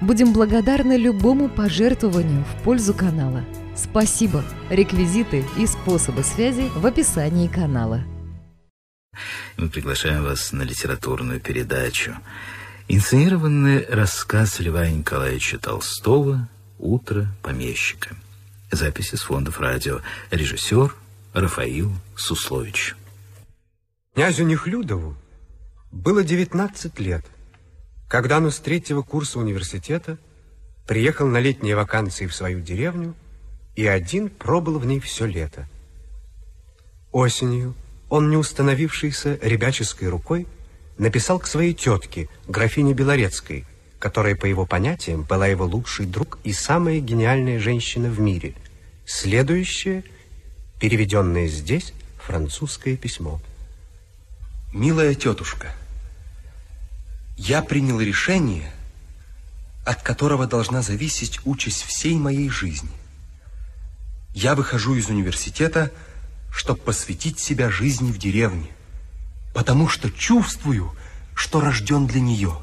Будем благодарны любому пожертвованию в пользу канала. Спасибо! Реквизиты и способы связи в описании канала. Мы приглашаем вас на литературную передачу. Инсценированный рассказ Льва Николаевича Толстого «Утро помещика». Записи с фондов радио. Режиссер Рафаил Суслович. Князю Нехлюдову было 19 лет – когда с третьего курса университета приехал на летние вакансии в свою деревню и один пробыл в ней все лето. Осенью он, не установившийся ребяческой рукой, написал к своей тетке, графине Белорецкой, которая, по его понятиям, была его лучший друг и самая гениальная женщина в мире, следующее, переведенное здесь, французское письмо. «Милая тетушка, я принял решение, от которого должна зависеть участь всей моей жизни. Я выхожу из университета, чтобы посвятить себя жизни в деревне, потому что чувствую, что рожден для нее.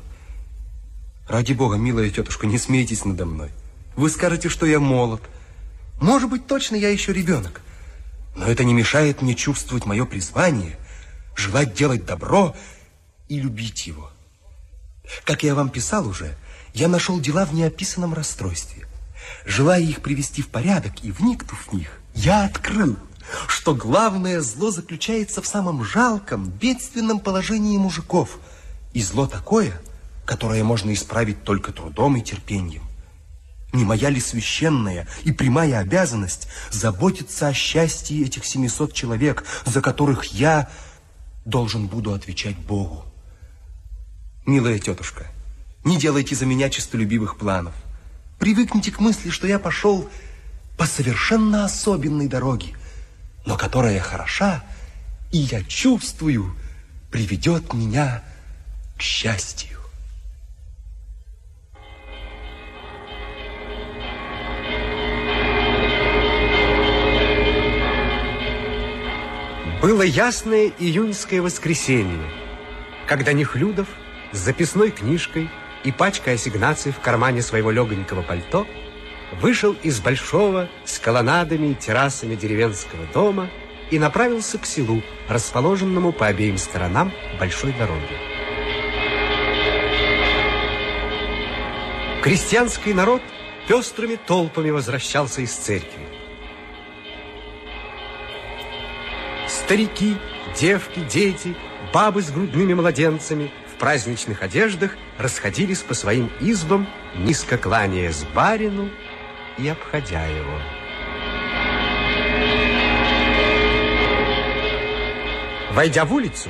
Ради бога, милая тетушка, не смейтесь надо мной. Вы скажете, что я молод. Может быть, точно я еще ребенок. Но это не мешает мне чувствовать мое призвание, желать делать добро и любить его. Как я вам писал уже, я нашел дела в неописанном расстройстве. Желая их привести в порядок и вникнув в них, я открыл, что главное зло заключается в самом жалком, бедственном положении мужиков. И зло такое, которое можно исправить только трудом и терпением. Не моя ли священная и прямая обязанность заботиться о счастье этих 700 человек, за которых я должен буду отвечать Богу? Милая тетушка, не делайте за меня честолюбивых планов. Привыкните к мысли, что я пошел по совершенно особенной дороге, но которая хороша, и я чувствую, приведет меня к счастью. Было ясное июньское воскресенье, когда Нехлюдов с записной книжкой и пачкой ассигнаций в кармане своего легонького пальто вышел из большого с колоннадами и террасами деревенского дома и направился к селу, расположенному по обеим сторонам большой дороги. Крестьянский народ пестрыми толпами возвращался из церкви. Старики, девки, дети, бабы с грудными младенцами – в праздничных одеждах расходились по своим избам, низко кланяясь барину и обходя его. Войдя в улицу,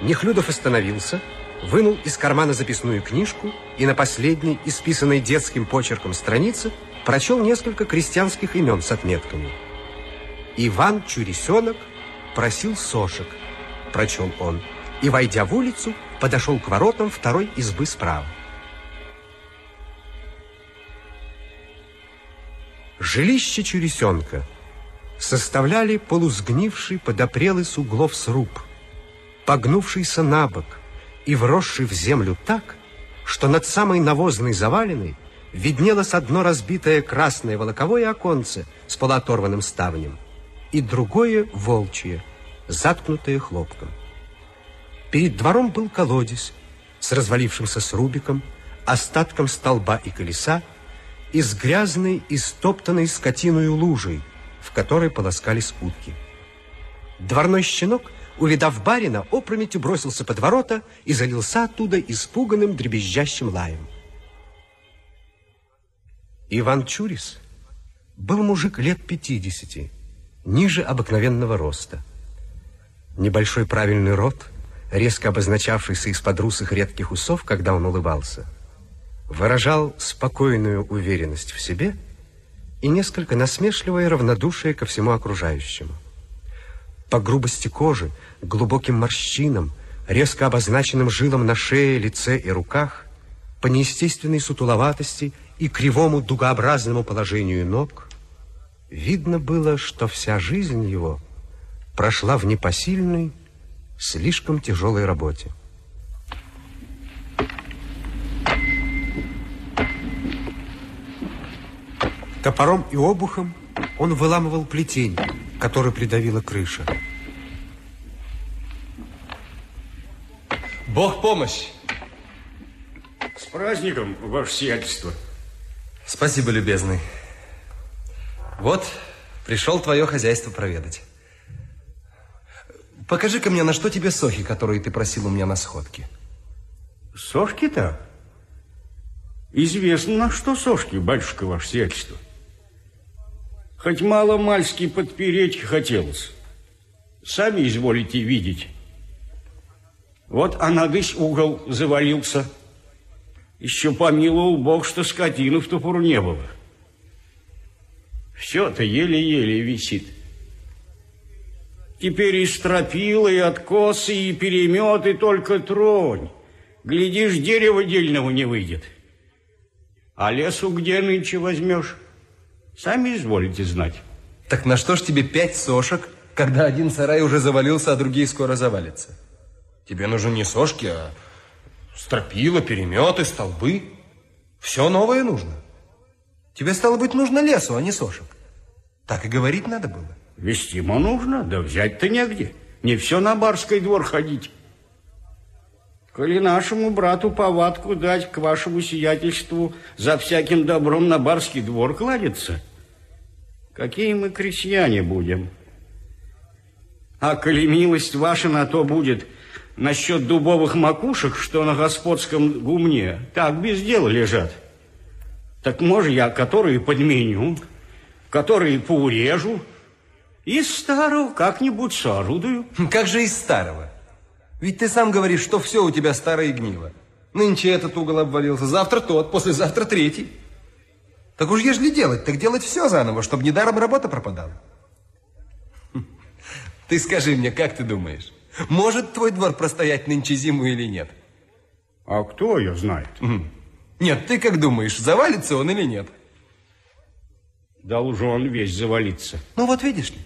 Нехлюдов остановился, вынул из кармана записную книжку и на последней, исписанной детским почерком странице, прочел несколько крестьянских имен с отметками. «Иван Чуресенок просил сошек», прочел он, и, войдя в улицу, подошел к воротам второй избы справа. Жилище Чуресенка составляли полусгнивший подопрелый с углов сруб, погнувшийся на бок и вросший в землю так, что над самой навозной заваленной виднелось одно разбитое красное волоковое оконце с полуоторванным ставнем и другое волчье, заткнутое хлопком. Перед двором был колодец с развалившимся срубиком, остатком столба и колеса и с грязной и стоптанной скотиной лужей, в которой полоскались утки. Дворной щенок, увидав барина, опрометью бросился под ворота и залился оттуда испуганным дребезжащим лаем. Иван Чурис был мужик лет пятидесяти, ниже обыкновенного роста. Небольшой правильный рот – резко обозначавшийся из-под русых редких усов, когда он улыбался, выражал спокойную уверенность в себе и несколько насмешливое равнодушие ко всему окружающему. По грубости кожи, глубоким морщинам, резко обозначенным жилам на шее, лице и руках, по неестественной сутуловатости и кривому дугообразному положению ног, видно было, что вся жизнь его прошла в непосильной, слишком тяжелой работе. Топором и обухом он выламывал плетень, который придавила крыша. Бог помощь! С праздником, ваше сиятельство. Спасибо, любезный. Вот, пришел твое хозяйство проведать. Покажи-ка мне, на что тебе сохи, которые ты просил у меня на сходке. Сошки-то? Известно, на что сошки, батюшка, ваше сиятельство. Хоть мало-мальски подпереть хотелось. Сами изволите видеть. Вот анадысь угол завалился. Еще помиловал Бог, что скотину в ту пору не было. Все-то еле-еле висит. Теперь и стропила, и откосы, и переметы только тронь. Глядишь, дерева дельного не выйдет. А лесу где нынче возьмешь? Сами изволите знать. Так на что ж тебе пять сошек, когда один сарай уже завалился, а другие скоро завалятся? Тебе нужны не сошки, а стропила, переметы, столбы. Все новое нужно. Тебе, стало быть, нужно лесу, а не сошек. Так и говорить надо было. Вестимо нужно, да взять-то негде. Не все на барский двор ходить. Коли нашему брату повадку дать к вашему сиятельству за всяким добром на барский двор кладется, какие мы крестьяне будем? А коли милость ваша на то будет насчет дубовых макушек, что на господском гумне, так без дела лежат, так может я которые подменю, которые поурежу, из старого как-нибудь соорудую. Как же из старого? Ведь ты сам говоришь, что все у тебя старое и гнило. Нынче этот угол обвалился, завтра тот, послезавтра третий. Так уж ежели делать, так делать все заново, чтобы недаром работа пропадала. Ты скажи мне, как ты думаешь, может твой двор простоять нынче зиму или нет? А кто ее знает? Нет, ты как думаешь, завалится он или нет? Должен весь завалиться. Ну вот видишь ли,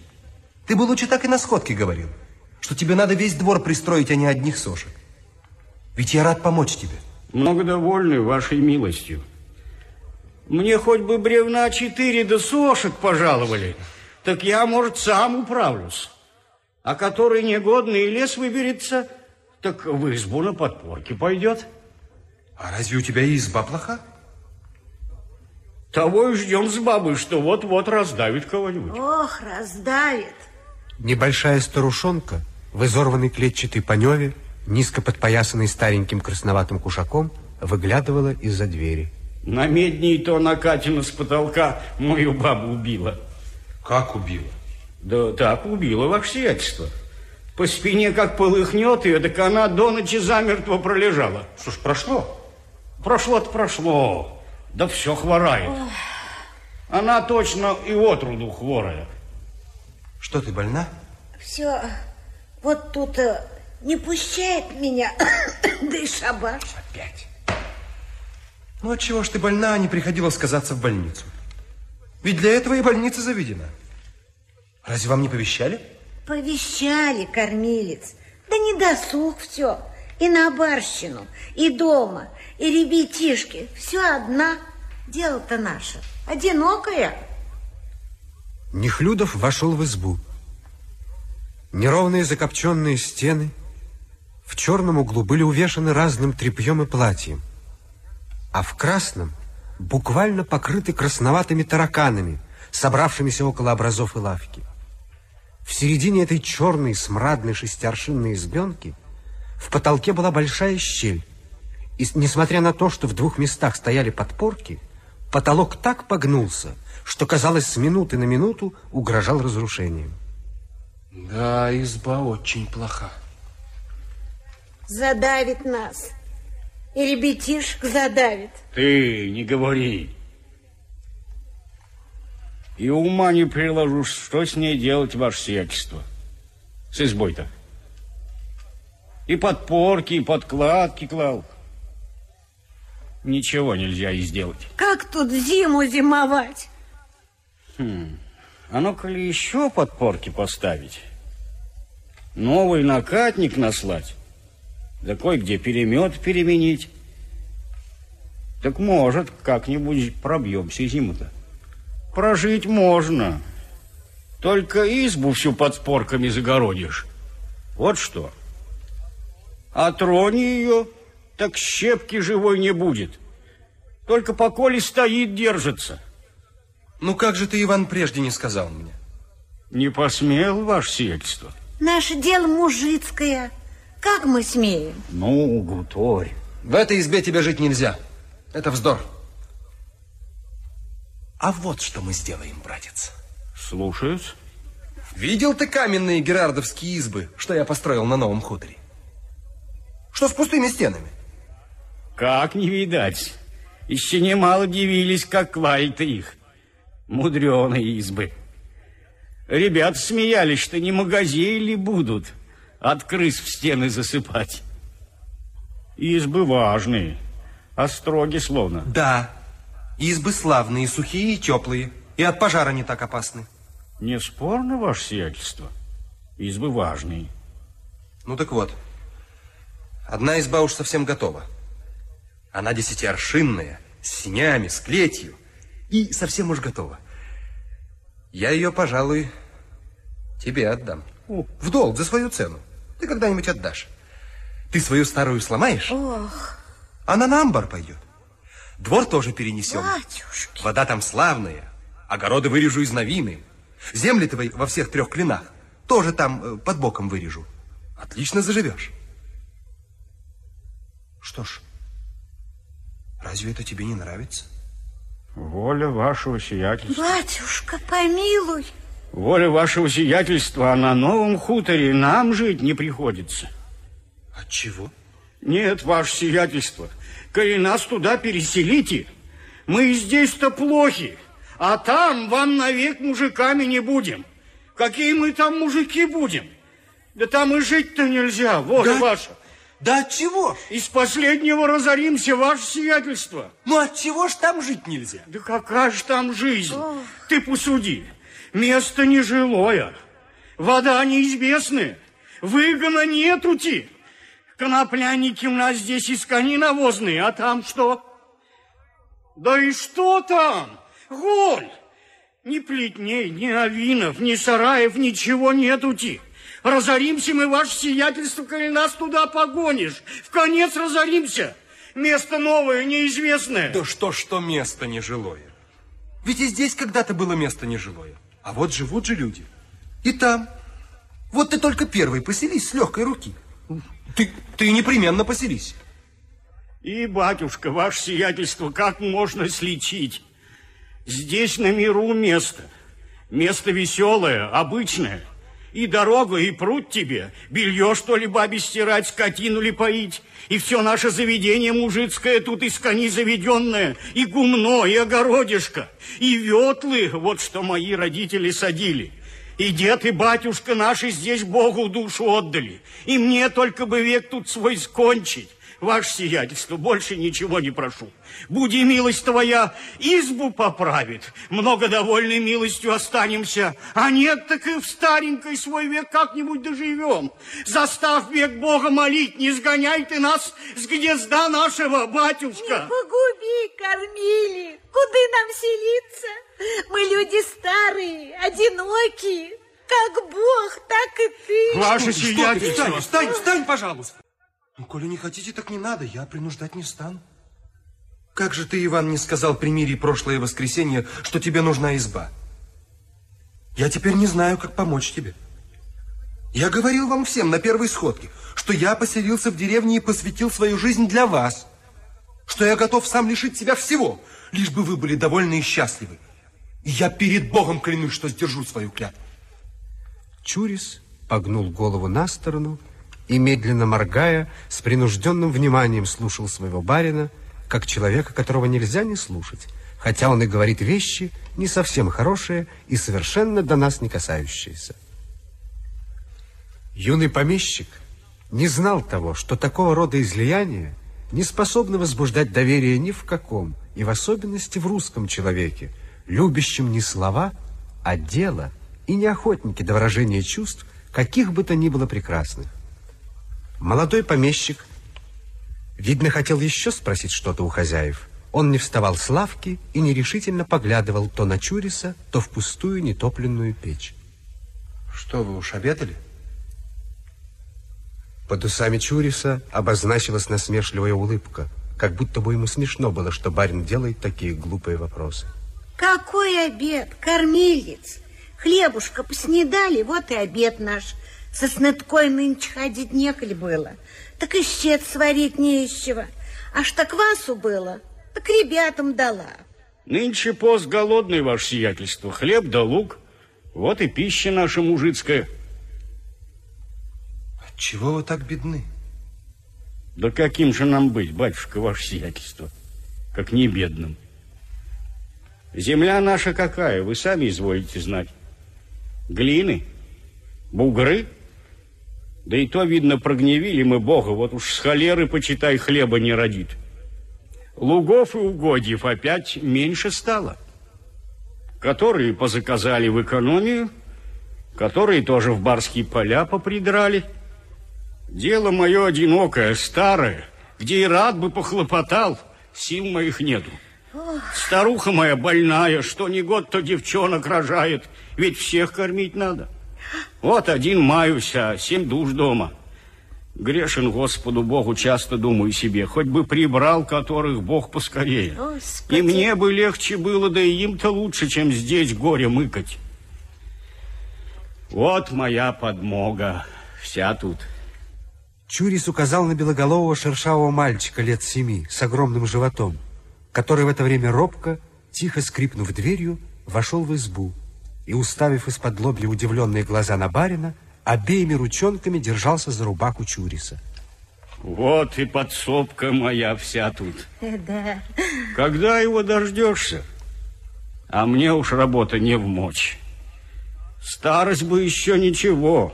ты бы лучше так и на сходке говорил что тебе надо весь двор пристроить, а не одних сошек. Ведь я рад помочь тебе. Много довольны вашей милостью. Мне хоть бы бревна четыре да сошек пожаловали, так я, может, сам управлюсь. А который негодный лес выберется, так в избу на подпорке пойдет. А разве у тебя и изба плоха? Того и ждем с бабой, что вот-вот раздавит кого-нибудь. Ох, раздавит. Небольшая старушонка в изорванной клетчатой паневе, низко подпоясанной стареньким красноватым кушаком, выглядывала из-за двери. На медней-то Накатина с потолка мою бабу убила. Как убила? Да так убила, ваше сиятельство. По спине как полыхнет ее, так она до ночи замертво пролежала. Что ж, прошло? Прошло-то прошло. Да все хворает. Ох. Она точно и отруду хворая. Что, ты больна? Все вот тут э, не пущает меня, да и шабаш. Опять. Ну, от чего ж ты больна, а не приходила сказаться в больницу? Ведь для этого и больница заведена. Разве вам не повещали? Повещали, кормилец. Да не досуг все. И на барщину, и дома, и ребятишки. Все одна. Дело-то наше. Одинокая. Нехлюдов вошел в избу. Неровные закопченные стены в черном углу были увешаны разным тряпьем и платьем, а в красном буквально покрыты красноватыми тараканами, собравшимися около образов и лавки. В середине этой черной смрадной шестиаршинной избенки в потолке была большая щель, и, несмотря на то, что в двух местах стояли подпорки, потолок так погнулся, что, казалось, с минуты на минуту угрожал разрушением. Да, изба очень плоха. Задавит нас. И ребятишек задавит. Ты не говори. И ума не приложу, что с ней делать, ваше сиятельство. С избой-то. И подпорки, и подкладки клал. Ничего нельзя и сделать. Как тут зиму зимовать? Хм. А ну-ка ли еще подпорки поставить? Новый накатник наслать? Да кое-где перемет переменить? Так может, как-нибудь пробьемся зиму-то. Прожить можно. Только избу всю под спорками загородишь. Вот что. А трони ее, так щепки живой не будет. Только поколе стоит, держится. Ну как же ты, Иван, прежде не сказал мне? Не посмел, ваше сельство. Наше дело мужицкое. Как мы смеем? Ну, Гуторь. В этой избе тебе жить нельзя. Это вздор. А вот что мы сделаем, братец. Слушаюсь. Видел ты каменные герардовские избы, что я построил на новом хуторе? Что с пустыми стенами? Как не видать. Еще немало дивились, как клали-то их. Мудреные избы. Ребята смеялись, что не магазины будут от крыс в стены засыпать. Избы важные, остроги словно. Да, избы славные, сухие и теплые, и от пожара не так опасны. Неспорно, ваше сиятельство. Избы важные. Ну так вот, одна изба уж совсем готова. Она десятиаршинная, с синями, с клетью, и совсем уж готова. Я ее, пожалуй, тебе отдам. В долг, за свою цену. Ты когда-нибудь отдашь. Ты свою старую сломаешь, Ох, она на амбар пойдет. Двор тоже перенесем. батюшки. Вода там славная. Огороды вырежу из новины. Земли твои во всех трех клинах тоже там э, под боком вырежу. Отлично заживешь. Что ж, разве это тебе не нравится? Воля вашего сиятельства. Батюшка, помилуй. Воля вашего сиятельства, а на новом хуторе нам жить не приходится. От чего? Нет, ваше сиятельство, коли нас туда переселите, мы и здесь-то плохи, а там вам навек мужиками не будем. Какие мы там мужики будем? Да там и жить-то нельзя, воля Да? ваша. Да от чего ж? Из последнего разоримся, ваше сиятельство. Ну от чего ж там жить нельзя? Да какая же там жизнь? Ты посуди. Место нежилое, вода неизвестная, выгона нетути. Коноплянники у нас здесь из кони навозные, а там что? Да и что там? Голь! Ни плетней, ни авинов, ни сараев, ничего нетути. Разоримся мы, ваше сиятельство, коли нас туда погонишь. В конец разоримся. Место новое, неизвестное. Да что ж то место нежилое? Ведь и здесь когда-то было место нежилое. А вот живут же люди. И там. Вот ты только первый поселись с легкой руки. Ты, ты непременно поселись. И, батюшка, ваше сиятельство, как можно слечить? Здесь на миру место. Место веселое, обычное. И дорога, и пруд тебе. Белье, что ли, бабе стирать, скотину ли поить. И все наше заведение мужицкое тут из кони заведенное. И гумно, и огородишко. И ветлы, вот что мои родители садили. И дед, и батюшка наши здесь Богу душу отдали. И мне только бы век тут свой скончить. Ваше сиятельство, больше ничего не прошу. Буди милость твоя, избу поправит. Много довольной милостью останемся. А нет, так и в старенькой свой век как-нибудь доживем. Застав век Бога молить, не сгоняй ты нас с гнезда нашего, батюшка. Погуби, кормили. Куда нам селиться? Мы люди старые, одинокие. Как Бог, так и ты. Ваше сиятельство. Встань, встань, встань, пожалуйста. Ну, коли не хотите, так не надо. Я принуждать не стану. Как же ты, Иван, не сказал при мире прошлое воскресенье, что тебе нужна изба? Я теперь не знаю, как помочь тебе. Я говорил вам всем на первой сходке, что я поселился в деревне и посвятил свою жизнь для вас. Что я готов сам лишить себя всего, лишь бы вы были довольны и счастливы. И я перед Богом клянусь, что сдержу свою клятву. Чурис погнул голову на сторону и, медленно моргая, с принужденным вниманием слушал своего барина, как человека, которого нельзя не слушать, хотя он и говорит вещи, не совсем хорошее и совершенно до нас не касающееся. Юный помещик не знал того, что такого рода излияния не способны возбуждать доверие ни в каком, и в особенности в русском человеке, любящем не слова, а дело, и не охотники до выражения чувств, каких бы то ни было прекрасных. Молодой помещик, видно, хотел еще спросить что-то у хозяев. Он не вставал с лавки и нерешительно поглядывал то на Чуриса, то в пустую нетопленную печь. Что, вы уж обедали? Под усами Чуриса обозначилась насмешливая улыбка, как будто бы ему смешно было, что барин делает такие глупые вопросы. Какой обед, кормилец? Хлебушка поснедали, вот и обед наш. Со сныткой нынче ходить неколи было. Так и щец сварить не из чего. А что квасу было, так ребятам дала. Нынче пост голодный, ваше сиятельство. Хлеб да лук. Вот и пища наша мужицкая. Чего вы так бедны? Да каким же нам быть, батюшка, ваше сиятельство, как не бедным? Земля наша какая, вы сами изволите знать. Глины, бугры, да и то, видно, прогневили мы Бога, вот уж с холеры, почитай, хлеба не родит. Лугов и угодьев опять меньше стало. Которые позаказали в экономию, которые тоже в барские поля попридрали – Дело мое одинокое, старое, где и рад бы похлопотал, сил моих нету. Старуха моя больная, что ни год, то девчонок рожает, ведь всех кормить надо. Вот один маюсь, а семь душ дома. Грешен Господу Богу, часто думаю себе, хоть бы прибрал которых Бог поскорее. Господи. И мне бы легче было, да и им-то лучше, чем здесь горе мыкать. Вот моя подмога, вся тут. Чурис указал на белоголового шершавого мальчика лет семи с огромным животом, который в это время робко, тихо скрипнув дверью, вошел в избу и, уставив из-под лобли удивленные глаза на барина, обеими ручонками держался за рубаку Чуриса. Вот и подсобка моя вся тут. Да. Когда его дождешься? А мне уж работа не в мочь. Старость бы еще ничего,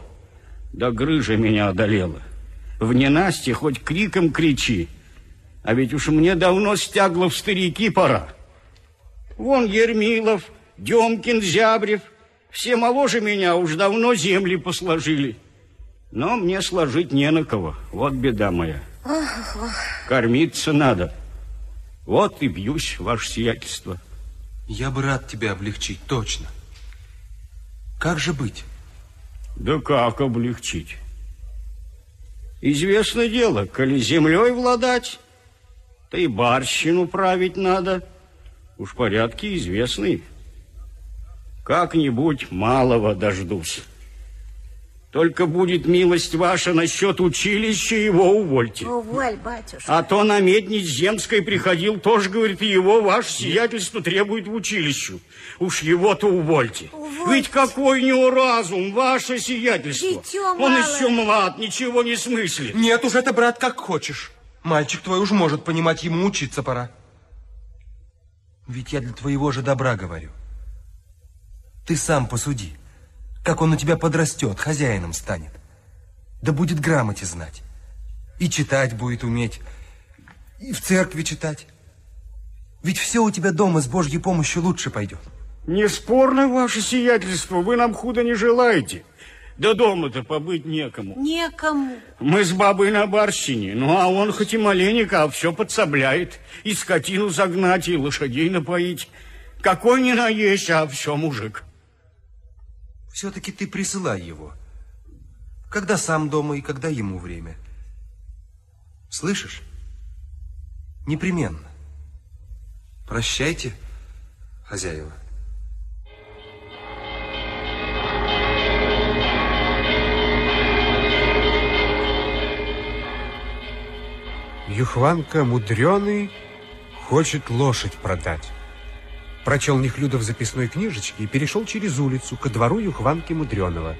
да грыжа меня одолела. В ненастье хоть криком кричи. А ведь уж мне давно стягло в старики пора. Вон Ермилов, Демкин, Зябрев. Все моложе меня уж давно земли посложили. Но мне сложить не на кого. Вот беда моя. Ох, ох. Кормиться надо. Вот и бьюсь, ваше сиятельство. Я бы рад тебя облегчить, точно. Как же быть? Да как облегчить? Известное дело, коли землей владать, то и барщину править надо. Уж порядки известные. Как-нибудь малого дождусь. Только будет милость ваша насчет училища, его увольте. Уволь, батюшка. А то на медниц земской приходил, тоже, говорит, его ваше сиятельство требует в училищу. Уж его-то увольте. увольте. Ведь какой у него разум, ваше сиятельство. Дитё Он малое. еще млад, ничего не смыслит. Нет уж, это, брат, как хочешь. Мальчик твой уж может понимать, ему учиться пора. Ведь я для твоего же добра говорю. Ты сам посуди. Как он у тебя подрастет, хозяином станет. Да будет грамоте знать. И читать будет уметь, и в церкви читать. Ведь все у тебя дома с Божьей помощью лучше пойдет. Неспорно, ваше сиятельство, вы нам худо не желаете. Да дома-то побыть некому. Некому. Мы с бабой на барщине, ну а он хоть и маленек, а все подсобляет. И скотину загнать, и лошадей напоить. Какой ни наесть, а все мужик. Все-таки ты присылай его. Когда сам дома и когда ему время. Слышишь? Непременно. Прощайте, хозяева. Юхванка мудреный хочет лошадь продать Прочел Нехлюдов записной книжечке и перешел через улицу ко двору Юхванки Мудреного.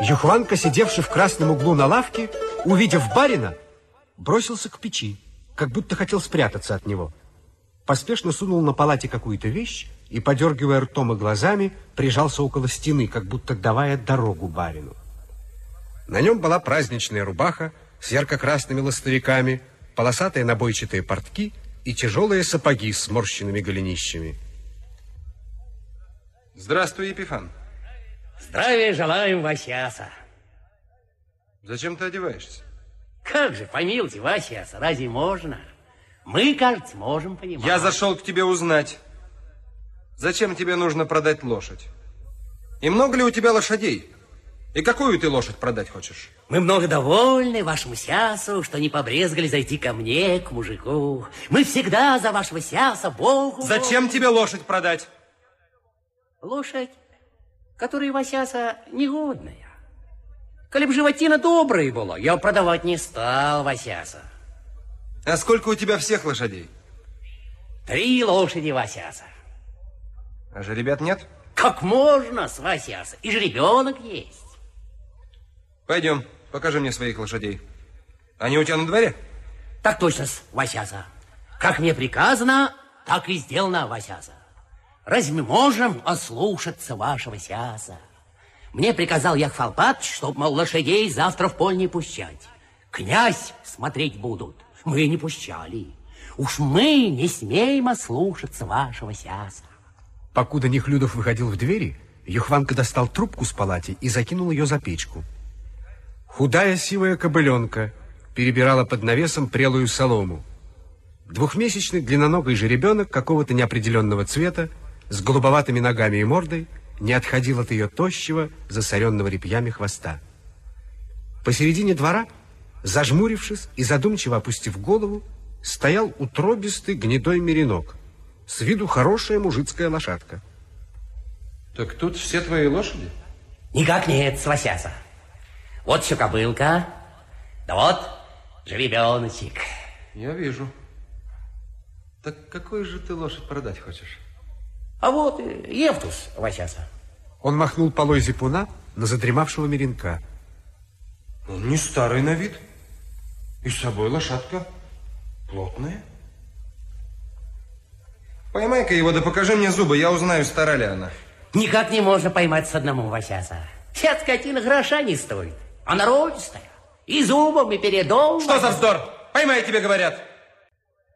Юхванка, сидевший в красном углу на лавке, увидев барина, бросился к печи, как будто хотел спрятаться от него – Поспешно сунул на палате какую-то вещь и, подергивая ртом и глазами, прижался около стены, как будто давая дорогу барину. На нем была праздничная рубаха с ярко-красными ластовиками, полосатые набойчатые портки и тяжелые сапоги с сморщенными голенищами. Здравствуй, Епифан. Здравия желаем, Васяса. Зачем ты одеваешься? Как же, помилуйте, Васяса, разве можно? Мы, кажется, можем понимать. Я зашел к тебе узнать, зачем тебе нужно продать лошадь? И много ли у тебя лошадей? И какую ты лошадь продать хочешь? Мы много довольны вашему сясу, что не побрезгали зайти ко мне, к мужику. Мы всегда за вашего сяса, Богу. Зачем тебе лошадь продать? Лошадь, которая Васяса негодная. Коли б животина добрая была, я продавать не стал, Васяса. А сколько у тебя всех лошадей? Три лошади, Васяса. А же ребят нет? Как можно с Васяса? И же ребенок есть. Пойдем, покажи мне своих лошадей. Они у тебя на дворе? Так точно, Васяса. Как мне приказано, так и сделано, Васяса. Разве мы можем ослушаться вашего сяса? Мне приказал Яхфалпат, чтоб, мол, лошадей завтра в поле не пущать. Князь смотреть будут. Мы не пущали. Уж мы не смеем ослушаться вашего сяса. Покуда Нехлюдов выходил в двери, Юхванка достал трубку с палати и закинул ее за печку. Худая сивая кобыленка перебирала под навесом прелую солому. Двухмесячный длинноногий жеребенок какого-то неопределенного цвета с голубоватыми ногами и мордой не отходил от ее тощего, засоренного репьями хвоста. Посередине двора, зажмурившись и задумчиво опустив голову, стоял утробистый гнедой меринок, с виду хорошая мужицкая лошадка. Так тут все твои лошади? Никак нет, Свасяса. Вот еще кобылка, да вот жеребеночек. Я вижу. Так какую же ты лошадь продать хочешь? А вот Евтус, Васяса. Он махнул полой зипуна на задремавшего меренка. Он не старый на вид. И с собой лошадка плотная. Поймай-ка его, да покажи мне зубы, я узнаю, стара ли она. Никак не можно поймать с одному Васяса. Вся скотина гроша не стоит, а народистая. И зубом, и передом. Что за вздор? Поймай, тебе говорят.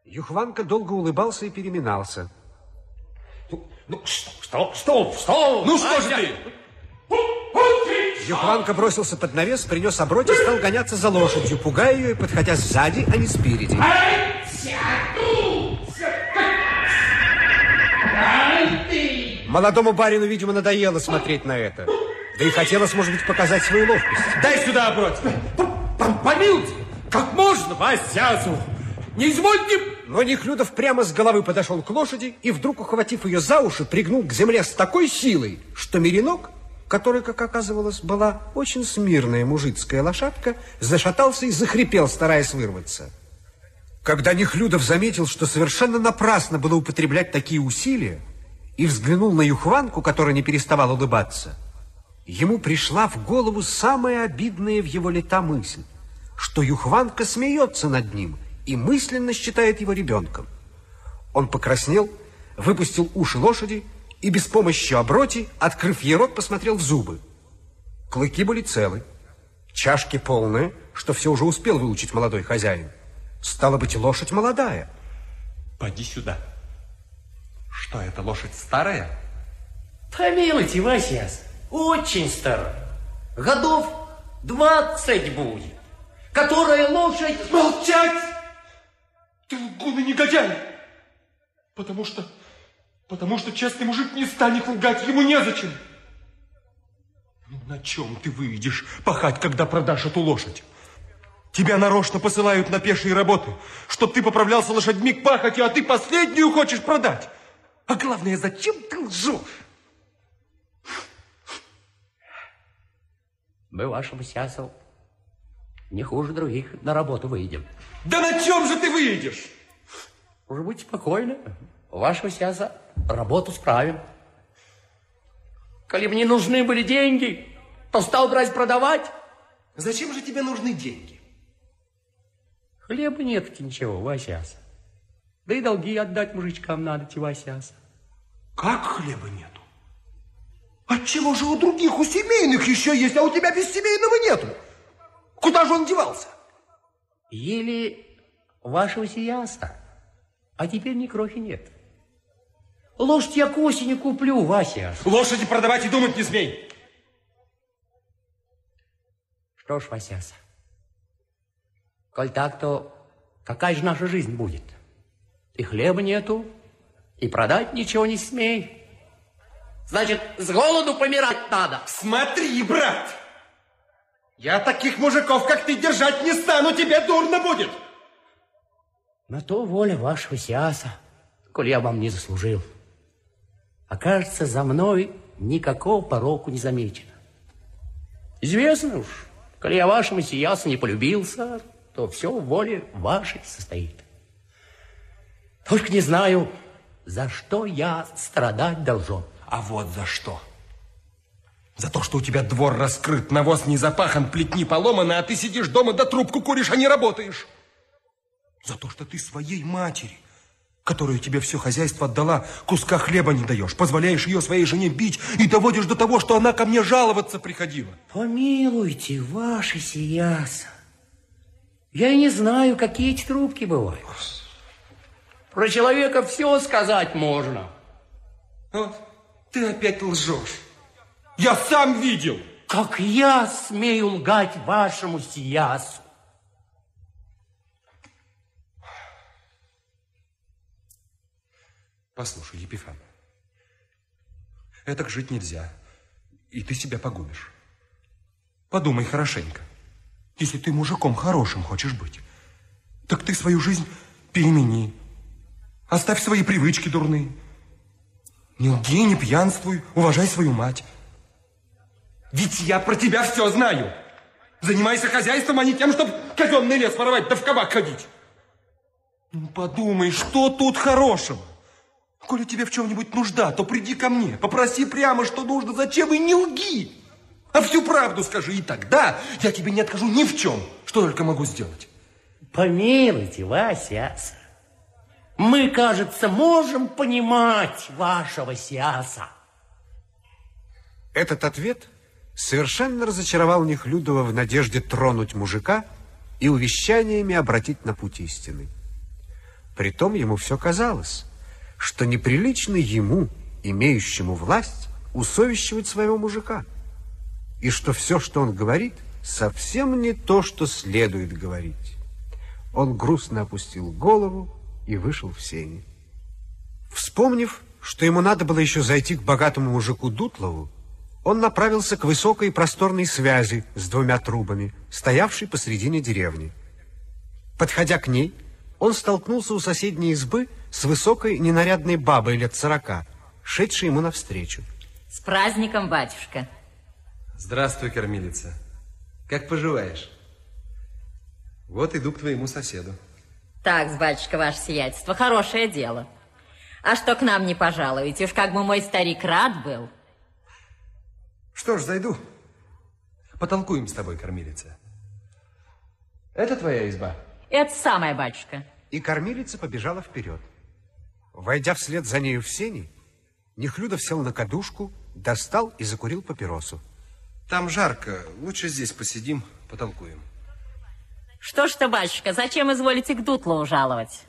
Юхванка долго улыбался и переминался. Ну, что, что, что? Ну, что же ты? Юхванка бросился под навес, принес оброть и стал гоняться за лошадью, пугая ее и подходя сзади, а не спереди. Молодому барину, видимо, надоело смотреть на это. Да и хотелось, может быть, показать свою ловкость. Дай сюда оброть. Помилуйте, как можно, Васязу? Не извольте... Но Нехлюдов прямо с головы подошел к лошади и, вдруг ухватив ее за уши, пригнул к земле с такой силой, что Меринок, который, как оказывалось, была очень смирная мужицкая лошадка, зашатался и захрипел, стараясь вырваться. Когда Нехлюдов заметил, что совершенно напрасно было употреблять такие усилия, и взглянул на Юхванку, которая не переставала улыбаться, ему пришла в голову самая обидная в его лета мысль, что Юхванка смеется над ним и мысленно считает его ребенком. Он покраснел, выпустил уши лошади и без помощи оброти, открыв ей рот, посмотрел в зубы. Клыки были целы, чашки полные, что все уже успел выучить молодой хозяин. Стало быть, лошадь молодая. Поди сюда. Что, это лошадь старая? Помилуйте, Васяс, очень старая. Годов двадцать будет. Которая лошадь... Молчать! Ты лгун и негодяй! Потому что... Потому что честный мужик не станет лгать, ему незачем. Ну, на чем ты выйдешь пахать, когда продашь эту лошадь? Тебя нарочно посылают на пешие работы, чтоб ты поправлялся лошадьми к пахотью, а ты последнюю хочешь продать. А главное, зачем ты лжешь? Мы вашему сясу не хуже других на работу выйдем. Да на чем же ты выйдешь? Уже будьте спокойны. Вашего сяса работу справим. Коли мне нужны были деньги, то стал брать продавать. Зачем же тебе нужны деньги? Хлеба нет ничего, Васяса. Да и долги отдать мужичкам надо, Васяса. Как хлеба нету? Отчего же у других, у семейных еще есть, а у тебя без семейного нету? Куда же он девался? Или вашего сияса, а теперь ни крохи нет. Лошадь я к осени куплю, Вася. Лошади продавать и думать не смей. Что ж, Васяса, коль так, то какая же наша жизнь будет? И хлеба нету, и продать ничего не смей. Значит, с голоду помирать надо. Смотри, брат, я таких мужиков, как ты, держать не стану, тебе дурно будет. На то воля вашего сиаса, коль я вам не заслужил. Окажется, за мной никакого пороку не замечено. Известно уж, коли я вашему сиясу не полюбился, то все в воле вашей состоит. Только не знаю, за что я страдать должен. А вот за что. За то, что у тебя двор раскрыт, навоз не запахан, плетни поломаны, а ты сидишь дома да трубку куришь, а не работаешь. За то, что ты своей матери, которую тебе все хозяйство отдала, куска хлеба не даешь, позволяешь ее своей жене бить и доводишь до того, что она ко мне жаловаться приходила. Помилуйте, ваше сияса. Я и не знаю, какие эти трубки бывают. Про человека все сказать можно. Вот, ты опять лжешь. Я сам видел. Как я смею лгать вашему сиясу? Послушай, Епифан, так жить нельзя, и ты себя погубишь. Подумай хорошенько. Если ты мужиком хорошим хочешь быть, так ты свою жизнь перемени. Оставь свои привычки дурные. Не лги, не пьянствуй, уважай свою мать. Ведь я про тебя все знаю. Занимайся хозяйством, а не тем, чтобы казенный лес воровать да в кабак ходить. Ну, подумай, что тут хорошего? Коли тебе в чем-нибудь нужда, то приди ко мне, попроси прямо, что нужно, зачем, и не лги. А всю правду скажи, и тогда я тебе не откажу ни в чем, что только могу сделать. Помилуйте, Вася, мы, кажется, можем понимать вашего сиаса. Этот ответ совершенно разочаровал Нехлюдова в надежде тронуть мужика и увещаниями обратить на путь истины. Притом ему все казалось, что неприлично ему, имеющему власть, усовещивать своего мужика, и что все, что он говорит, совсем не то, что следует говорить. Он грустно опустил голову и вышел в сени. Вспомнив, что ему надо было еще зайти к богатому мужику Дутлову, он направился к высокой просторной связи с двумя трубами, стоявшей посредине деревни. Подходя к ней, он столкнулся у соседней избы с высокой ненарядной бабой лет сорока, шедшей ему навстречу. С праздником, батюшка. Здравствуй, кормилица. Как поживаешь? Вот иду к твоему соседу. Так, батюшка, ваше сиятельство, хорошее дело. А что к нам не пожалуете? Уж как бы мой старик рад был. Что ж, зайду. Потолкуем с тобой, кормилица. Это твоя изба? Это самая, батюшка. И кормилица побежала вперед. Войдя вслед за нею в сени, Нехлюдов сел на кадушку, достал и закурил папиросу. Там жарко. Лучше здесь посидим, потолкуем. Что ж ты, батюшка, зачем изволите к Дутлову жаловать?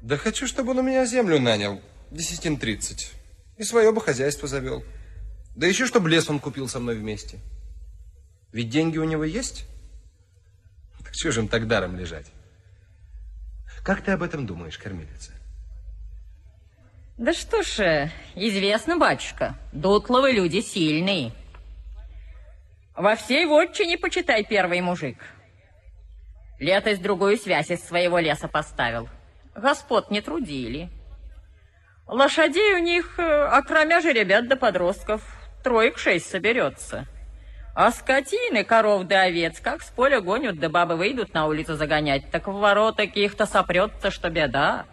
Да хочу, чтобы он у меня землю нанял. Десятин тридцать. И свое бы хозяйство завел. Да еще, чтобы лес он купил со мной вместе. Ведь деньги у него есть? Так что же им так даром лежать? Как ты об этом думаешь, кормилица? Да что ж, э, известно, батюшка, Дутловы люди сильные. Во всей вотчине, почитай, первый мужик. Летость другую связь из своего леса поставил. Господ не трудили. Лошадей у них, э, окромя же ребят да подростков, троек шесть соберется. А скотины, коров да овец, как с поля гонят, да бабы выйдут на улицу загонять, так в ворота их-то сопрется, что беда.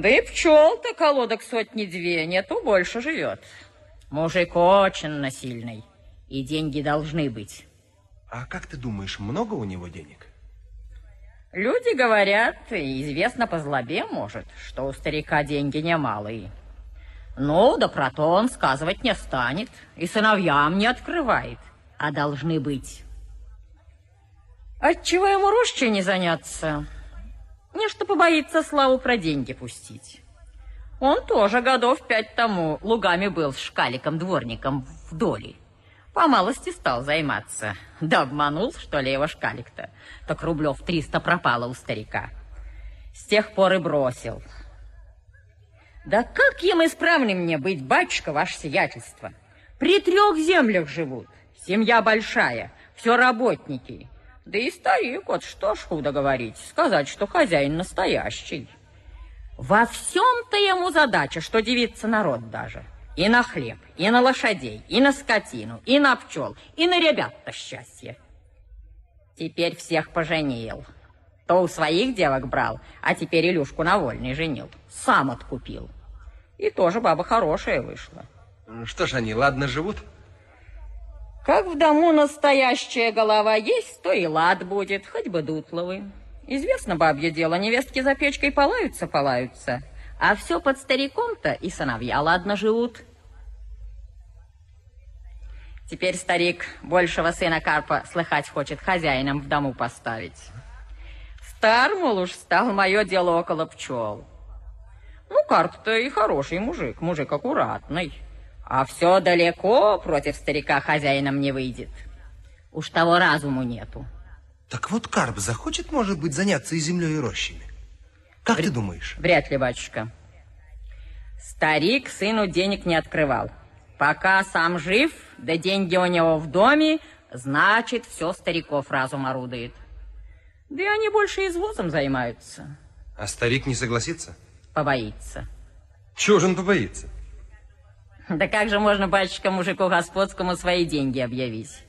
Да и пчел-то колодок сотни-две, нету больше живет. Мужик очень насильный. И деньги должны быть. А как ты думаешь, много у него денег? Люди говорят, и известно по злобе, может, что у старика деньги немалые. Ну, да про то он сказывать не станет, и сыновьям не открывает, а должны быть. Отчего ему рощей не заняться? Не что побоится славу про деньги пустить. Он тоже годов пять тому лугами был с шкаликом-дворником в доле. По малости стал займаться. Да обманул, что ли, его шкалик-то. Так рублев триста пропало у старика. С тех пор и бросил. Да как им исправным мне быть, батюшка, ваше сиятельство? При трех землях живут. Семья большая, все работники. Да и старик, вот что ж худо говорить, сказать, что хозяин настоящий. Во всем-то ему задача, что девиться народ даже. И на хлеб, и на лошадей, и на скотину, и на пчел, и на ребят-то счастье. Теперь всех поженил. То у своих девок брал, а теперь Илюшку на вольный женил. Сам откупил. И тоже баба хорошая вышла. Что ж они, ладно живут? Как в дому настоящая голова есть, то и лад будет, хоть бы дутловый. Известно бабье дело, невестки за печкой полаются-полаются. А все под стариком-то и сыновья ладно живут. Теперь старик большего сына Карпа слыхать хочет хозяином в дому поставить. Стар, мол, уж стал мое дело около пчел. Ну, Карп-то и хороший мужик, мужик аккуратный. А все далеко против старика хозяином не выйдет. Уж того разуму нету. Так вот Карп захочет, может быть, заняться и землей, и рощами. Как Вр... ты думаешь? Вряд ли, батюшка. Старик сыну денег не открывал. Пока сам жив, да деньги у него в доме, значит, все стариков разум орудует. Да и они больше извозом займаются. А старик не согласится? Побоится. Чего же он побоится? Да как же можно, батюшка, мужику господскому свои деньги объявить?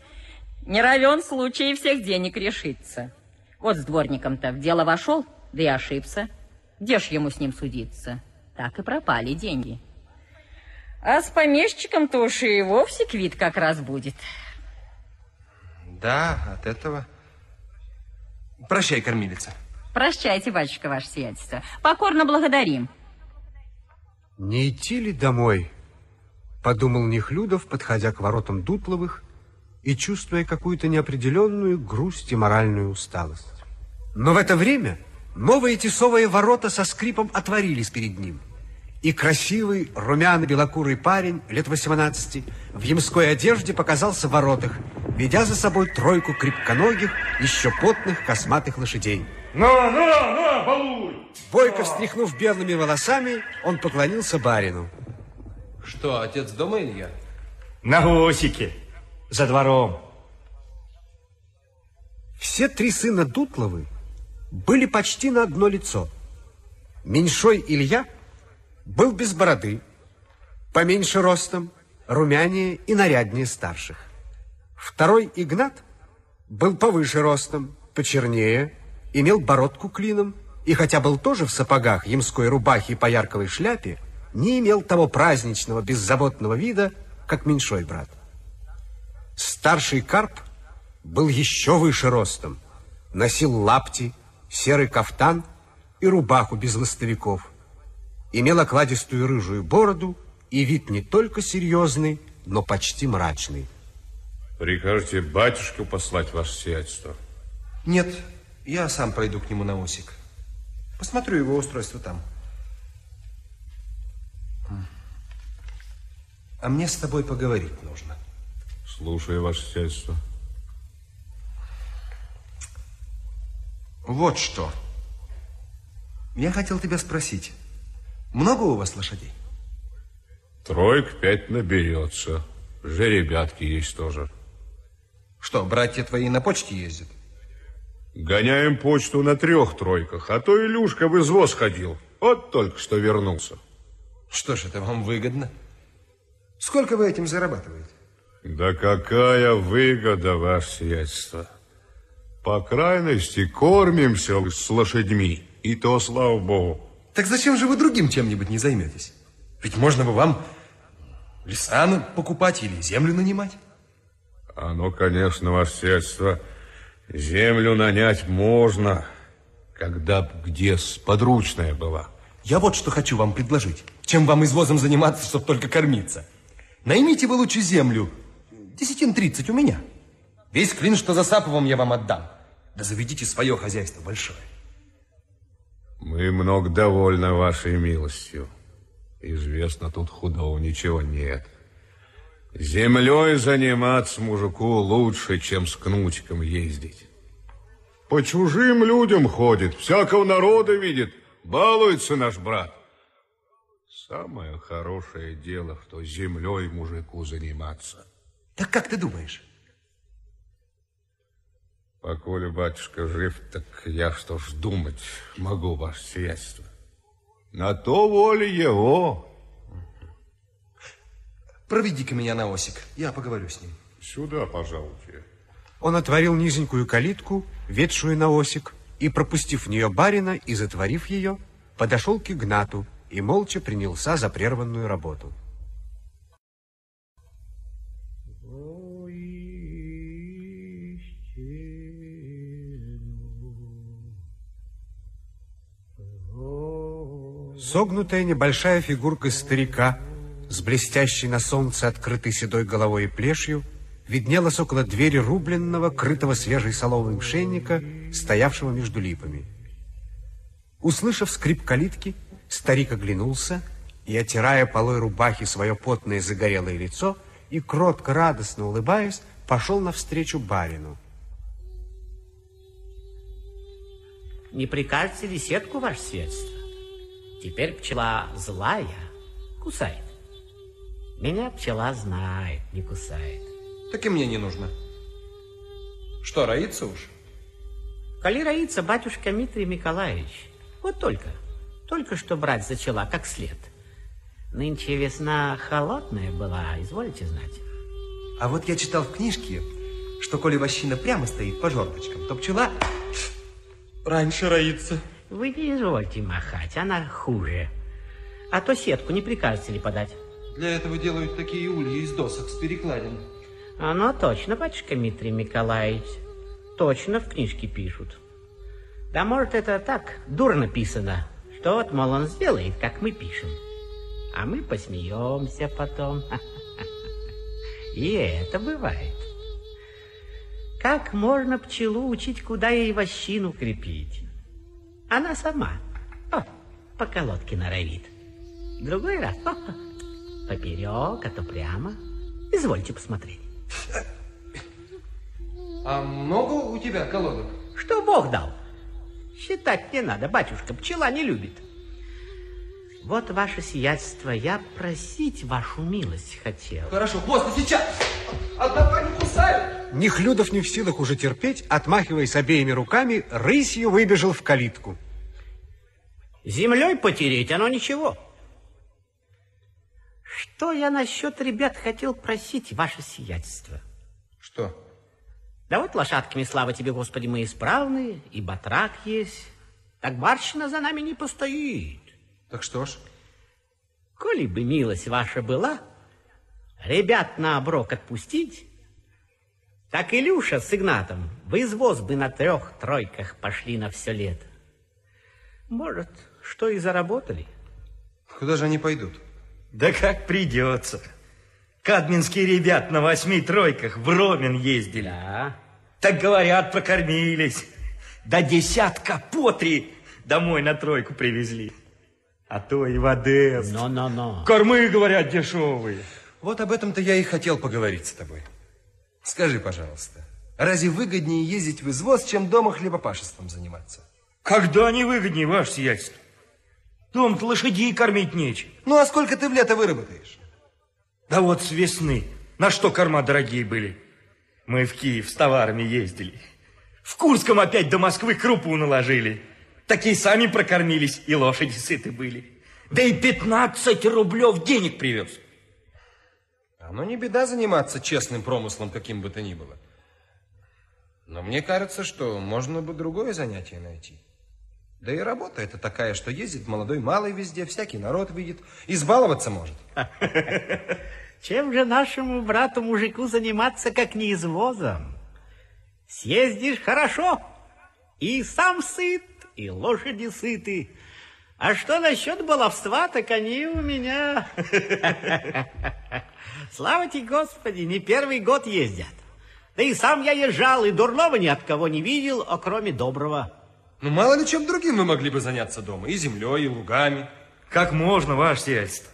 Не равен случай всех денег решиться. Вот с дворником-то в дело вошел, да и ошибся. Где ж ему с ним судиться? Так и пропали деньги. А с помещиком-то уж и вовсе квит как раз будет. Да, от этого... Прощай, кормилица. Прощайте, батюшка, ваше сиятельство. Покорно благодарим. Не идти ли домой? Подумал Нехлюдов, подходя к воротам Дутловых и чувствуя какую-то неопределенную грусть и моральную усталость. Но в это время новые тесовые ворота со скрипом отворились перед ним. И красивый, румяный, белокурый парень, лет 18, в ямской одежде показался в воротах, ведя за собой тройку крепконогих, еще потных, косматых лошадей. На, на, на, балуй! Бойко встряхнув белыми волосами, он поклонился барину. Что, отец дома, Илья? На гусике, за двором. Все три сына Дутловы были почти на одно лицо. Меньшой Илья был без бороды, поменьше ростом, румянее и наряднее старших. Второй Игнат был повыше ростом, почернее, имел бородку клином и хотя был тоже в сапогах, ямской рубахе и поярковой шляпе, не имел того праздничного, беззаботного вида, как меньшой брат. Старший Карп был еще выше ростом, носил лапти, серый кафтан и рубаху без ластовиков, имел окладистую рыжую бороду и вид не только серьезный, но почти мрачный. Прикажете батюшку послать ваше сиятельство? Нет, я сам пройду к нему на осик. Посмотрю его устройство там. А мне с тобой поговорить нужно. Слушаю, ваше сиятельство. Вот что. Я хотел тебя спросить. Много у вас лошадей? Троек пять наберется. Жеребятки есть тоже. Что, братья твои на почте ездят? Гоняем почту на трех тройках, а то Илюшка в извоз ходил. Вот только что вернулся. Что ж, это вам выгодно? Сколько вы этим зарабатываете? Да какая выгода, ваше сиятельство. По крайности, кормимся с лошадьми, и то, слава богу. Так зачем же вы другим чем-нибудь не займетесь? Ведь можно бы вам леса покупать или землю нанимать. Оно, конечно, ваше средство. Землю нанять можно, когда б где подручная была. Я вот что хочу вам предложить. Чем вам извозом заниматься, чтобы только кормиться? Наймите вы лучше землю. Десятин тридцать у меня. Весь клин, что за Саповым, я вам отдам. Да заведите свое хозяйство большое. Мы много довольны вашей милостью. Известно, тут худого ничего нет. Землей заниматься мужику лучше, чем с кнутиком ездить. По чужим людям ходит, всякого народа видит, балуется наш брат. Самое хорошее дело, что землей мужику заниматься. Так как ты думаешь? Поколе батюшка жив, так я что ж думать могу, ваше сиятельство. На то воля его. Проведи-ка меня на осик, я поговорю с ним. Сюда, пожалуйте. Он отворил низенькую калитку, ведшую на осик, и, пропустив в нее барина и затворив ее, подошел к Игнату и молча принялся за прерванную работу. Согнутая небольшая фигурка старика с блестящей на солнце открытой седой головой и плешью виднелась около двери рубленного, крытого свежей соломой мшенника, стоявшего между липами. Услышав скрип калитки, старик оглянулся и, отирая полой рубахи свое потное загорелое лицо и, кротко, радостно улыбаясь, пошел навстречу барину. Не прикажете ли сетку, ваше светство? Теперь пчела злая, кусает. Меня пчела знает, не кусает. Так и мне не нужно. Что, роится уж? Коли роится батюшка Митрий Николаевич, вот только, только что брать зачала как след. Нынче весна холодная была, изволите знать. А вот я читал в книжке, что коли вощина прямо стоит по жердочкам, то пчела раньше роится. Вы не извольте махать, она хуже. А то сетку не прикажете ли подать? Для этого делают такие ульи из досок с перекладин. Оно точно, батюшка Дмитрий Николаевич. Точно в книжке пишут. Да может это так, дурно написано, что вот, мол, он сделает, как мы пишем. А мы посмеемся потом. И это бывает. Как можно пчелу учить, куда ей вощину крепить? Она сама. О, по колодке норовит. Другой раз о, поперек, а то прямо. Извольте посмотреть. А много у тебя колодок? Что Бог дал? Считать не надо, батюшка, пчела не любит. Вот ваше сиятельство, я просить вашу милость хотел. Хорошо, после, сейчас. Отдавай, не кусай. Нехлюдов не в силах уже терпеть, отмахиваясь обеими руками, рысью выбежал в калитку. Землей потереть, оно ничего. Что я насчет ребят хотел просить, ваше сиятельство? Что? Да вот лошадками, слава тебе, Господи, мы исправны, и батрак есть. Так барщина за нами не постоит. Так что ж? Коли бы милость ваша была, ребят на оброк отпустить, так Илюша с Игнатом в извоз бы на трех-тройках пошли на все лето. Может, что и заработали. Куда же они пойдут? Да как придется. Кадминские ребят на восьми тройках в Ромин ездили. Да. Так говорят, прокормились. До десятка по три домой на тройку привезли. А то и в Одессу. Но-но-но. Кормы, говорят, дешевые. Вот об этом-то я и хотел поговорить с тобой. Скажи, пожалуйста, разве выгоднее ездить в извоз, чем дома хлебопашеством заниматься? Когда не выгоднее, ваше сиятельство? Дом-то лошадей кормить нечем. Ну, а сколько ты в лето выработаешь? Да вот с весны. На что корма дорогие были? Мы в Киев с товарами ездили. В Курском опять до Москвы крупу наложили. Такие сами прокормились, и лошади сыты были. Да и 15 рублев денег привез. Оно не беда заниматься честным промыслом, каким бы то ни было. Но мне кажется, что можно бы другое занятие найти. Да и работа это такая, что ездит молодой малый везде, всякий народ видит, избаловаться может. Чем же нашему брату-мужику заниматься, как не извозом? Съездишь хорошо, и сам сыт, и лошади сыты. А что насчет баловства, так они у меня... Слава тебе, Господи, не первый год ездят. Да и сам я езжал, и дурного ни от кого не видел, а кроме доброго. Ну, мало ли чем другим мы могли бы заняться дома. И землей, и лугами. Как можно, ваше сиятельство?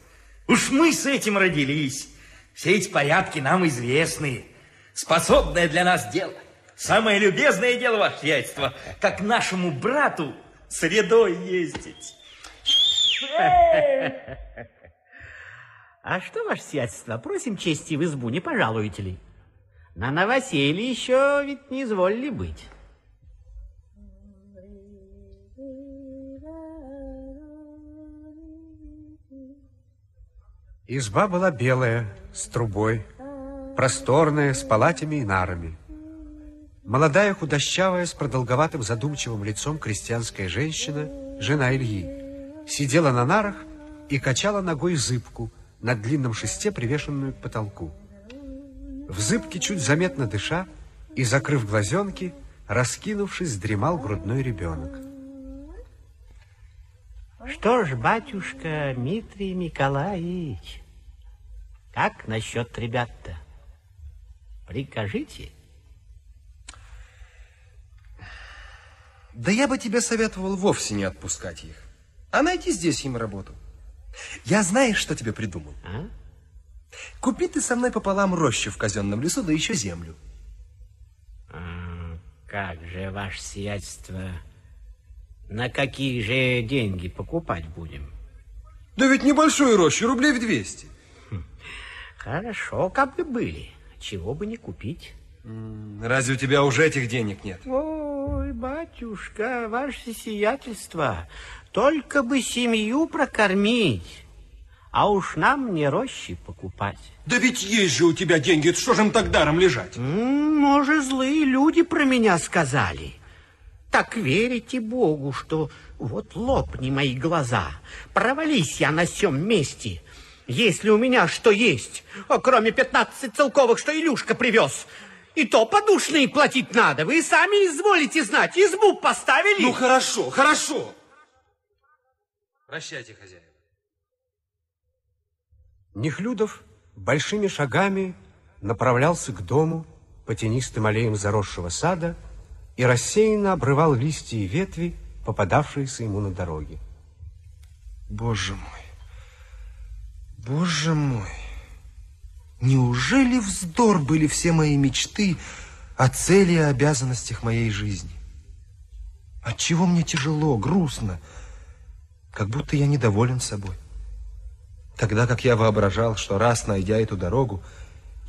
Уж мы с этим родились. Все эти порядки нам известны. Способное для нас дело. Самое любезное дело, ваше сиятельство, как нашему брату средой ездить. А что, ваше сиятельство, просим чести в избу, не пожалуете ли? На новоселье еще ведь не изволили быть. Изба была белая, с трубой, просторная, с палатями и нарами. Молодая, худощавая, с продолговатым задумчивым лицом крестьянская женщина, жена Ильи, сидела на нарах и качала ногой зыбку на длинном шесте, привешенную к потолку. В зыбке, чуть заметно дыша и закрыв глазенки, раскинувшись, дремал грудной ребенок. Что ж, батюшка Дмитрий Николаевич, как насчет ребят-то? Прикажите. Да я бы тебе советовал вовсе не отпускать их, а найти здесь им работу. Я знаешь, что тебе придумал? А? Купи ты со мной пополам рощу в казенном лесу, да еще землю. А, как же, ваше сиятельство, на какие же деньги покупать будем? Да ведь небольшую рощу, рублей в 200. Хорошо, как бы были. Чего бы не купить. Разве у тебя уже этих денег нет? Ой, батюшка, ваше сиятельство, только бы семью прокормить. А уж нам не рощи покупать. Да ведь есть же у тебя деньги, что же им так даром лежать? Может, злые люди про меня сказали. Так верите Богу, что вот лопни мои глаза, провались я на сём месте. Если у меня что есть, а кроме пятнадцати целковых, что Илюшка привез, и то подушные платить надо, вы сами изволите знать, избу поставили. Ну, хорошо, хорошо. Прощайте, хозяин. Нехлюдов большими шагами направлялся к дому по тенистым аллеям заросшего сада и рассеянно обрывал листья и ветви, попадавшиеся ему на дороге. Боже мой, боже мой, неужели вздор были все мои мечты о цели и обязанностях моей жизни? Отчего мне тяжело, грустно, как будто я недоволен собой? Тогда как я воображал, что раз найдя эту дорогу,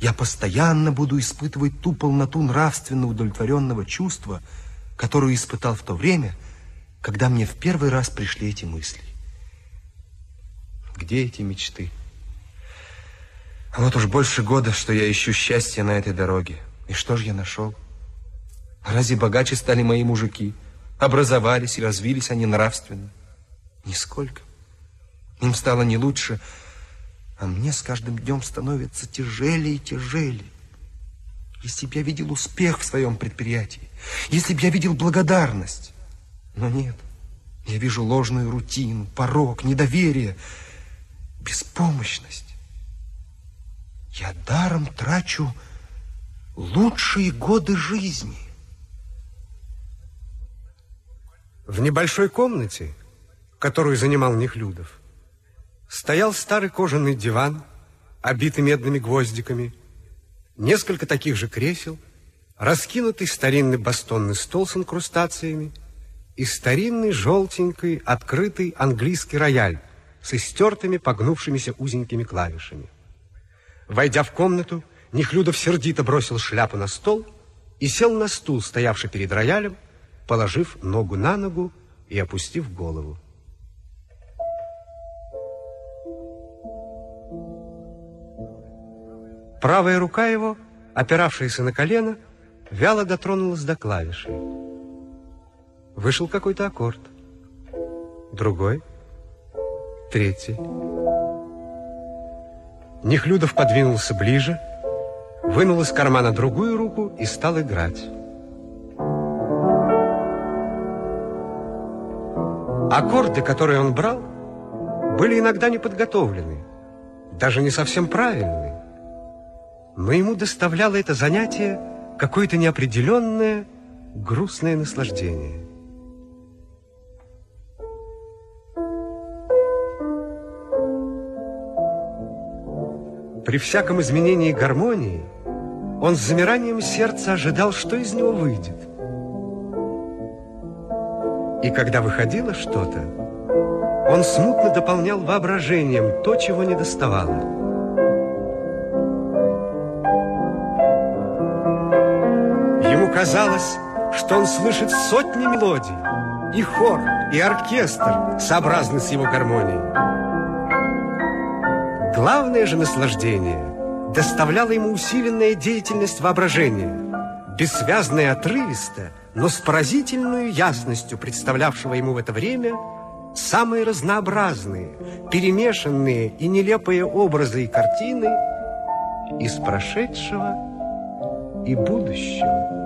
я постоянно буду испытывать ту полноту нравственно удовлетворенного чувства, которую испытал в то время, когда мне в первый раз пришли эти мысли. Где эти мечты? Вот уж больше года, что я ищу счастья на этой дороге. И что же я нашел? Разве богаче стали мои мужики? Образовались и развились они нравственно? Нисколько. Им стало не лучше, а мне с каждым днем становится тяжелее и тяжелее. Если бы я видел успех в своем предприятии, если бы я видел благодарность. Но нет, я вижу ложную рутину, порог, недоверие, беспомощность. Я даром трачу лучшие годы жизни. В небольшой комнате, которую занимал Нехлюдов, стоял старый кожаный диван, обитый медными гвоздиками, несколько таких же кресел, раскинутый старинный бастонный стол с инкрустациями и старинный желтенький открытый английский рояль с истертыми погнувшимися узенькими клавишами. Войдя в комнату, Нехлюдов сердито бросил шляпу на стол и сел на стул, стоявший перед роялем, положив ногу на ногу и опустив голову. Правая рука его, опиравшаяся на колено, вяло дотронулась до клавиши. Вышел какой-то аккорд. Другой. Третий. Нехлюдов подвинулся ближе, вынул из кармана другую руку и стал играть. Аккорды, которые он брал, были иногда неподготовлены, даже не совсем правильные. Но ему доставляло это занятие какое-то неопределенное, грустное наслаждение. При всяком изменении гармонии он с замиранием сердца ожидал, что из него выйдет. И когда выходило что-то, он смутно дополнял воображением то, чего не доставало. Ему казалось, что он слышит сотни мелодий, и хор, и оркестр, сообразны с его гармонией. Главное же наслаждение доставляла ему усиленная деятельность воображения, бессвязная и отрывисто, но с поразительной ясностью представлявшего ему в это время самые разнообразные, перемешанные и нелепые образы и картины из прошедшего и будущего.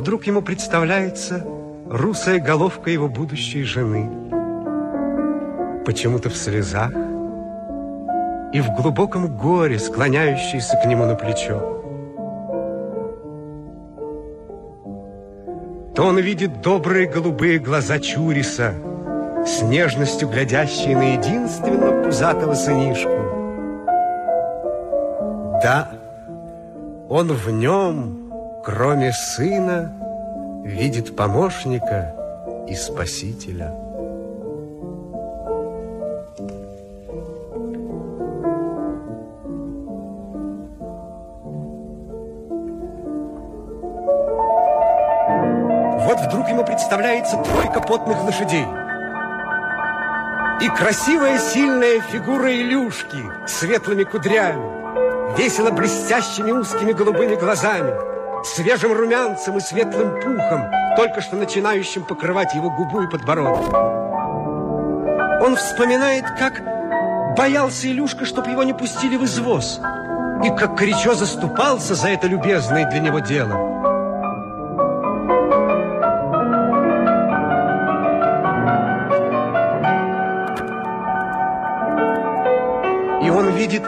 Вдруг ему представляется русая головка его будущей жены, почему-то в слезах и в глубоком горе, склоняющейся к нему на плечо. То он видит добрые голубые глаза Чуриса, с нежностью глядящие на единственного пузатого сынишку. Да, он в нем кроме сына, видит помощника и спасителя. Вот вдруг ему представляется тройка потных лошадей. И красивая сильная фигура Илюшки с светлыми кудрями, весело блестящими узкими голубыми глазами, свежим румянцем и светлым пухом, только что начинающим покрывать его губу и подбородок. Он вспоминает, как боялся Илюшка, чтобы его не пустили в извоз, и как горячо заступался за это любезное для него дело. И он видит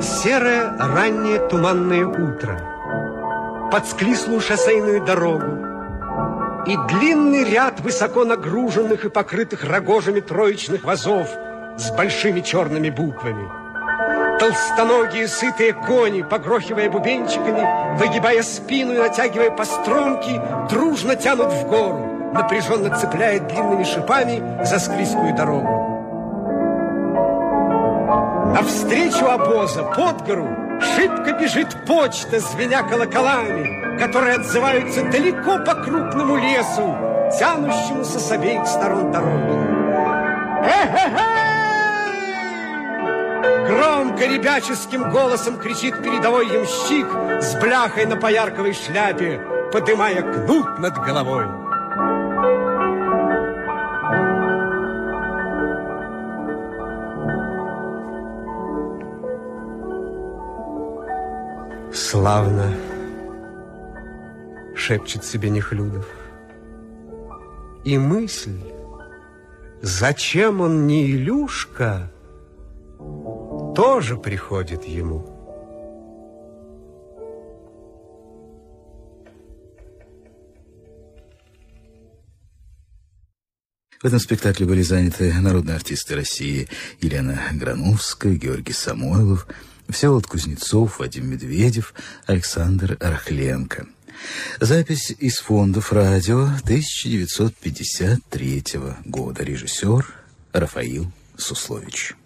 серое раннее туманное утро – подсклислую шоссейную дорогу и длинный ряд высоко нагруженных и покрытых рогожами троечных вазов с большими черными буквами. Толстоногие сытые кони, погрохивая бубенчиками, выгибая спину и натягивая по струнке, дружно тянут в гору, напряженно цепляя длинными шипами за склизкую дорогу. Навстречу обоза под гору Шибко бежит почта, звеня колоколами, которые отзываются далеко по крупному лесу, тянущемуся с обеих сторон дороги. Громко ребяческим голосом кричит передовой ямщик с бляхой на поярковой шляпе, подымая кнут над головой. Славно, шепчет себе Нехлюдов. И мысль, зачем он не Илюшка, тоже приходит ему. В этом спектакле были заняты народные артисты России Елена Грановская, Георгий Самойлов, Всеволод Кузнецов, Вадим Медведев, Александр Рахленко. Запись из фондов радио 1953 года. Режиссер Рафаил Суслович.